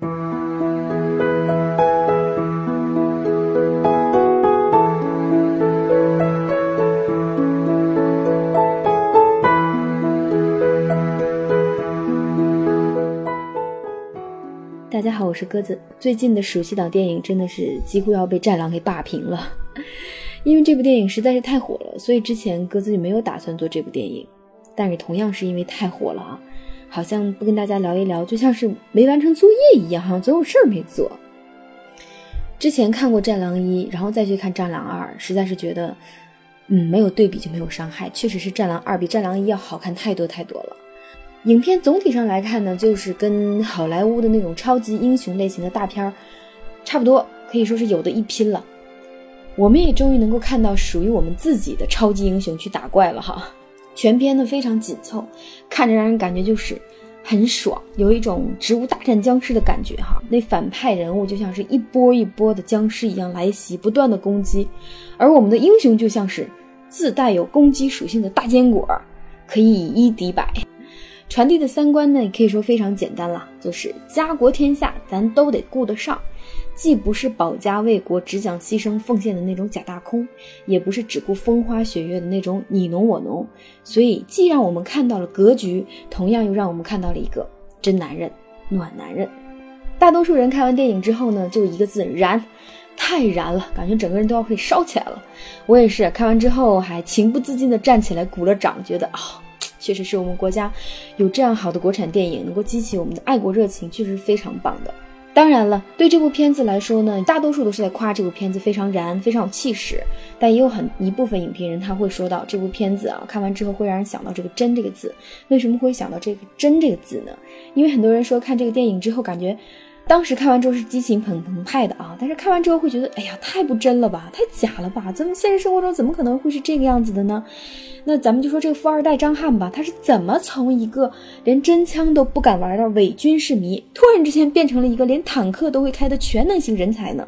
大家好，我是鸽子。最近的暑期档电影真的是几乎要被《战狼》给霸屏了，因为这部电影实在是太火了，所以之前鸽子就没有打算做这部电影。但是同样是因为太火了啊，好像不跟大家聊一聊，就像是没完成作业一样，好像总有事儿没做。之前看过《战狼一》，然后再去看《战狼二》，实在是觉得，嗯，没有对比就没有伤害，确实是《战狼二》比《战狼一》要好看太多太多了。影片总体上来看呢，就是跟好莱坞的那种超级英雄类型的大片儿差不多，可以说是有的一拼了。我们也终于能够看到属于我们自己的超级英雄去打怪了哈。全篇呢非常紧凑，看着让人感觉就是很爽，有一种植物大战僵尸的感觉哈。那反派人物就像是一波一波的僵尸一样来袭，不断的攻击，而我们的英雄就像是自带有攻击属性的大坚果，可以以一敌百。传递的三观呢，也可以说非常简单了，就是家国天下咱都得顾得上，既不是保家卫国只讲牺牲奉献的那种假大空，也不是只顾风花雪月的那种你侬我侬，所以既让我们看到了格局，同样又让我们看到了一个真男人、暖男人。大多数人看完电影之后呢，就一个字燃，太燃了，感觉整个人都要被烧起来了。我也是看完之后还情不自禁地站起来鼓了掌，觉得啊。确实是我们国家有这样好的国产电影，能够激起我们的爱国热情，确实是非常棒的。当然了，对这部片子来说呢，大多数都是在夸这部片子非常燃，非常有气势。但也有很一部分影评人他会说到，这部片子啊，看完之后会让人想到这个“真”这个字。为什么会想到这个“真”这个字呢？因为很多人说看这个电影之后感觉。当时看完之后是激情澎澎湃的啊，但是看完之后会觉得，哎呀，太不真了吧，太假了吧？咱们现实生活中怎么可能会是这个样子的呢？那咱们就说这个富二代张翰吧，他是怎么从一个连真枪都不敢玩的伪军事迷，突然之间变成了一个连坦克都会开的全能型人才呢？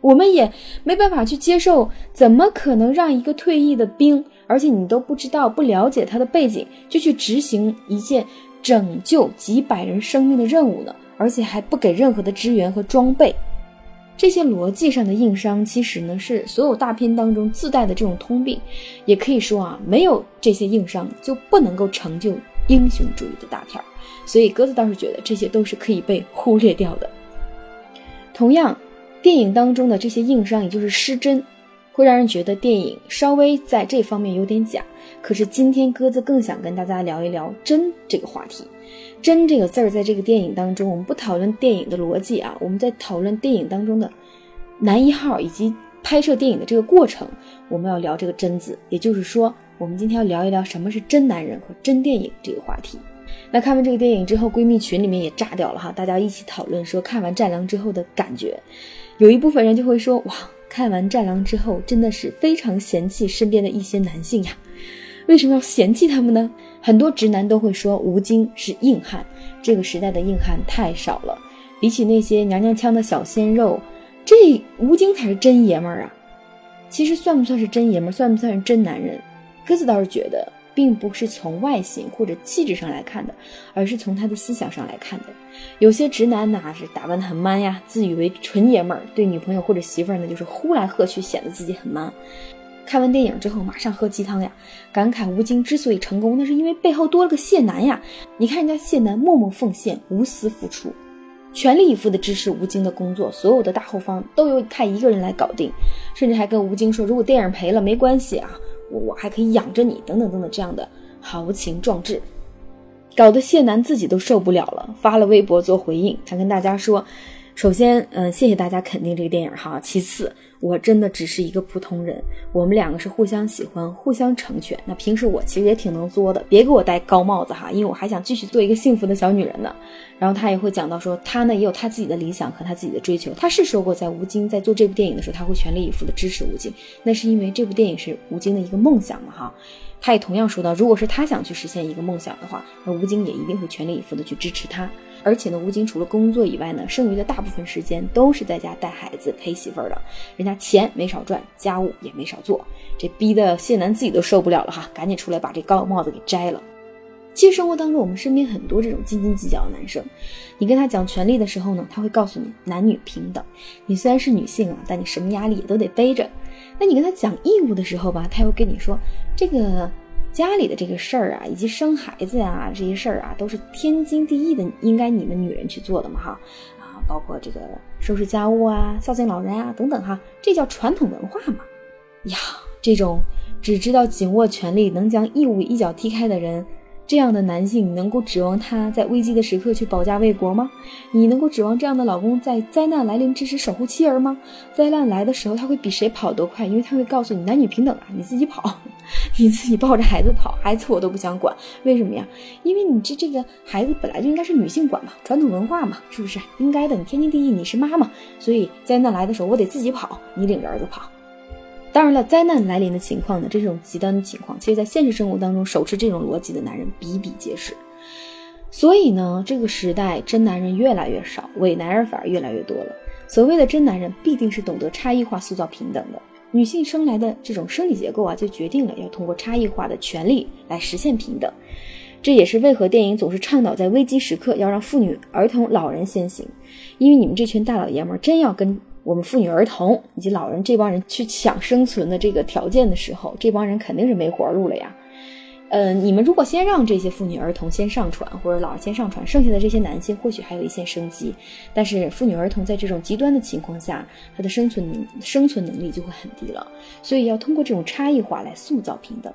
我们也没办法去接受，怎么可能让一个退役的兵，而且你都不知道、不了解他的背景，就去执行一件拯救几百人生命的任务呢？而且还不给任何的支援和装备，这些逻辑上的硬伤，其实呢是所有大片当中自带的这种通病。也可以说啊，没有这些硬伤，就不能够成就英雄主义的大片。所以鸽子倒是觉得这些都是可以被忽略掉的。同样，电影当中的这些硬伤，也就是失真，会让人觉得电影稍微在这方面有点假。可是今天鸽子更想跟大家聊一聊真这个话题。真这个字儿，在这个电影当中，我们不讨论电影的逻辑啊，我们在讨论电影当中的男一号以及拍摄电影的这个过程。我们要聊这个真字，也就是说，我们今天要聊一聊什么是真男人和真电影这个话题。那看完这个电影之后，闺蜜群里面也炸掉了哈，大家一起讨论说看完《战狼》之后的感觉。有一部分人就会说，哇，看完《战狼》之后，真的是非常嫌弃身边的一些男性呀。为什么要嫌弃他们呢？很多直男都会说吴京是硬汉，这个时代的硬汉太少了，比起那些娘娘腔的小鲜肉，这吴京才是真爷们儿啊！其实算不算是真爷们儿，算不算是真男人？鸽子倒是觉得，并不是从外形或者气质上来看的，而是从他的思想上来看的。有些直男呢是打扮的很 man 呀，自以为纯爷们儿，对女朋友或者媳妇儿呢就是呼来喝去，显得自己很 man。看完电影之后，马上喝鸡汤呀，感慨吴京之所以成功，那是因为背后多了个谢楠呀。你看人家谢楠默默奉献，无私付出，全力以赴的支持吴京的工作，所有的大后方都由他一个人来搞定，甚至还跟吴京说，如果电影赔了没关系啊，我我还可以养着你，等等等等，这样的豪情壮志，搞得谢楠自己都受不了了，发了微博做回应，他跟大家说。首先，嗯，谢谢大家肯定这个电影哈。其次，我真的只是一个普通人，我们两个是互相喜欢、互相成全。那平时我其实也挺能作的，别给我戴高帽子哈，因为我还想继续做一个幸福的小女人呢。然后他也会讲到说，他呢也有他自己的理想和他自己的追求。他是说过，在吴京在做这部电影的时候，他会全力以赴的支持吴京，那是因为这部电影是吴京的一个梦想嘛哈。他也同样说到，如果是他想去实现一个梦想的话，那吴京也一定会全力以赴的去支持他。而且呢，吴京除了工作以外呢，剩余的大部分时间都是在家带孩子、陪媳妇儿的。人家钱没少赚，家务也没少做，这逼得谢楠自己都受不了了哈，赶紧出来把这高帽子给摘了。其实生活当中，我们身边很多这种斤斤计较的男生，你跟他讲权利的时候呢，他会告诉你男女平等。你虽然是女性啊，但你什么压力也都得背着。那你跟他讲义务的时候吧，他又跟你说这个家里的这个事儿啊，以及生孩子呀这些事儿啊，都是天经地义的，应该你们女人去做的嘛哈啊，包括这个收拾家务啊、孝敬老人啊等等哈，这叫传统文化嘛呀，这种只知道紧握权力，能将义务一脚踢开的人。这样的男性，你能够指望他在危机的时刻去保家卫国吗？你能够指望这样的老公在灾难来临之时守护妻儿吗？灾难来的时候，他会比谁跑得快？因为他会告诉你男女平等啊，你自己跑，你自己抱着孩子跑，孩子我都不想管，为什么呀？因为你这这个孩子本来就应该是女性管嘛，传统文化嘛，是不是应该的？你天经地义，你是妈妈，所以灾难来的时候我得自己跑，你领着儿子跑。当然了，灾难来临的情况呢，这种极端的情况，其实在现实生活当中，手持这种逻辑的男人比比皆是。所以呢，这个时代真男人越来越少，伪男人反而越来越多了。所谓的真男人，必定是懂得差异化塑造平等的。女性生来的这种生理结构啊，就决定了要通过差异化的权利来实现平等。这也是为何电影总是倡导在危机时刻要让妇女、儿童、老人先行，因为你们这群大老爷们儿真要跟。我们妇女、儿童以及老人这帮人去抢生存的这个条件的时候，这帮人肯定是没活路了呀。呃，你们如果先让这些妇女、儿童先上船，或者老人先上船，剩下的这些男性或许还有一线生机。但是妇女、儿童在这种极端的情况下，他的生存生存能力就会很低了。所以要通过这种差异化来塑造平等，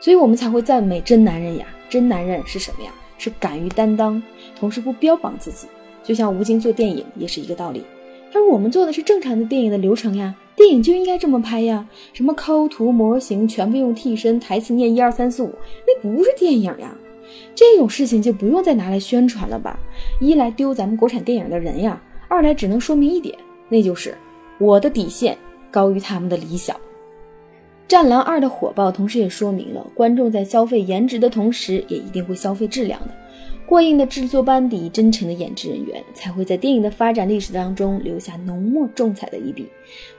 所以我们才会赞美真男人呀。真男人是什么呀？是敢于担当，同时不标榜自己。就像吴京做电影也是一个道理。他说：“我们做的是正常的电影的流程呀，电影就应该这么拍呀。什么抠图模型，全部用替身，台词念一二三四五，那不是电影呀。这种事情就不用再拿来宣传了吧？一来丢咱们国产电影的人呀，二来只能说明一点，那就是我的底线高于他们的理想。”《战狼二》的火爆，同时也说明了观众在消费颜值的同时，也一定会消费质量的。过硬的制作班底，真诚的演职人员，才会在电影的发展历史当中留下浓墨重彩的一笔。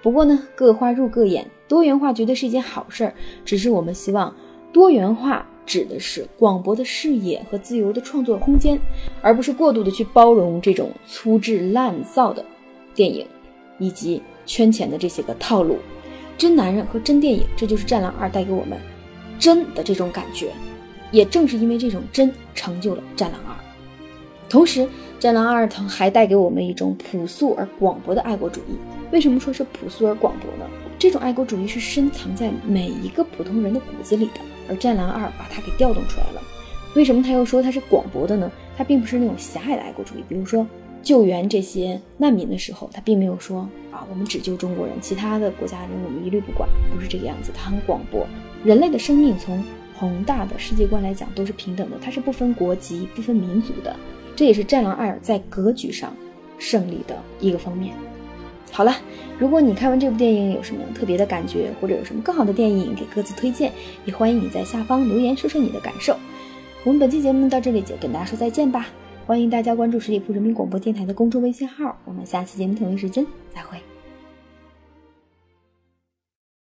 不过呢，各花入各眼，多元化绝对是一件好事儿。只是我们希望，多元化指的是广博的视野和自由的创作空间，而不是过度的去包容这种粗制滥造的电影，以及圈钱的这些个套路。真男人和真电影，这就是《战狼二》带给我们真的这种感觉。也正是因为这种真，成就了《战狼二》。同时，《战狼二》它还带给我们一种朴素而广博的爱国主义。为什么说是朴素而广博呢？这种爱国主义是深藏在每一个普通人的骨子里的，而《战狼二》把它给调动出来了。为什么他又说它是广博的呢？它并不是那种狭隘的爱国主义。比如说救援这些难民的时候，他并没有说啊，我们只救中国人，其他的国家人我们一律不管，不是这个样子。它很广博，人类的生命从。宏大的世界观来讲，都是平等的，它是不分国籍、不分民族的，这也是《战狼二》在格局上胜利的一个方面。好了，如果你看完这部电影有什么特别的感觉，或者有什么更好的电影给各自推荐，也欢迎你在下方留言说说你的感受。我们本期节目到这里就跟大家说再见吧，欢迎大家关注十里铺人民广播电台的公众微信号，我们下期节目同一时间再会。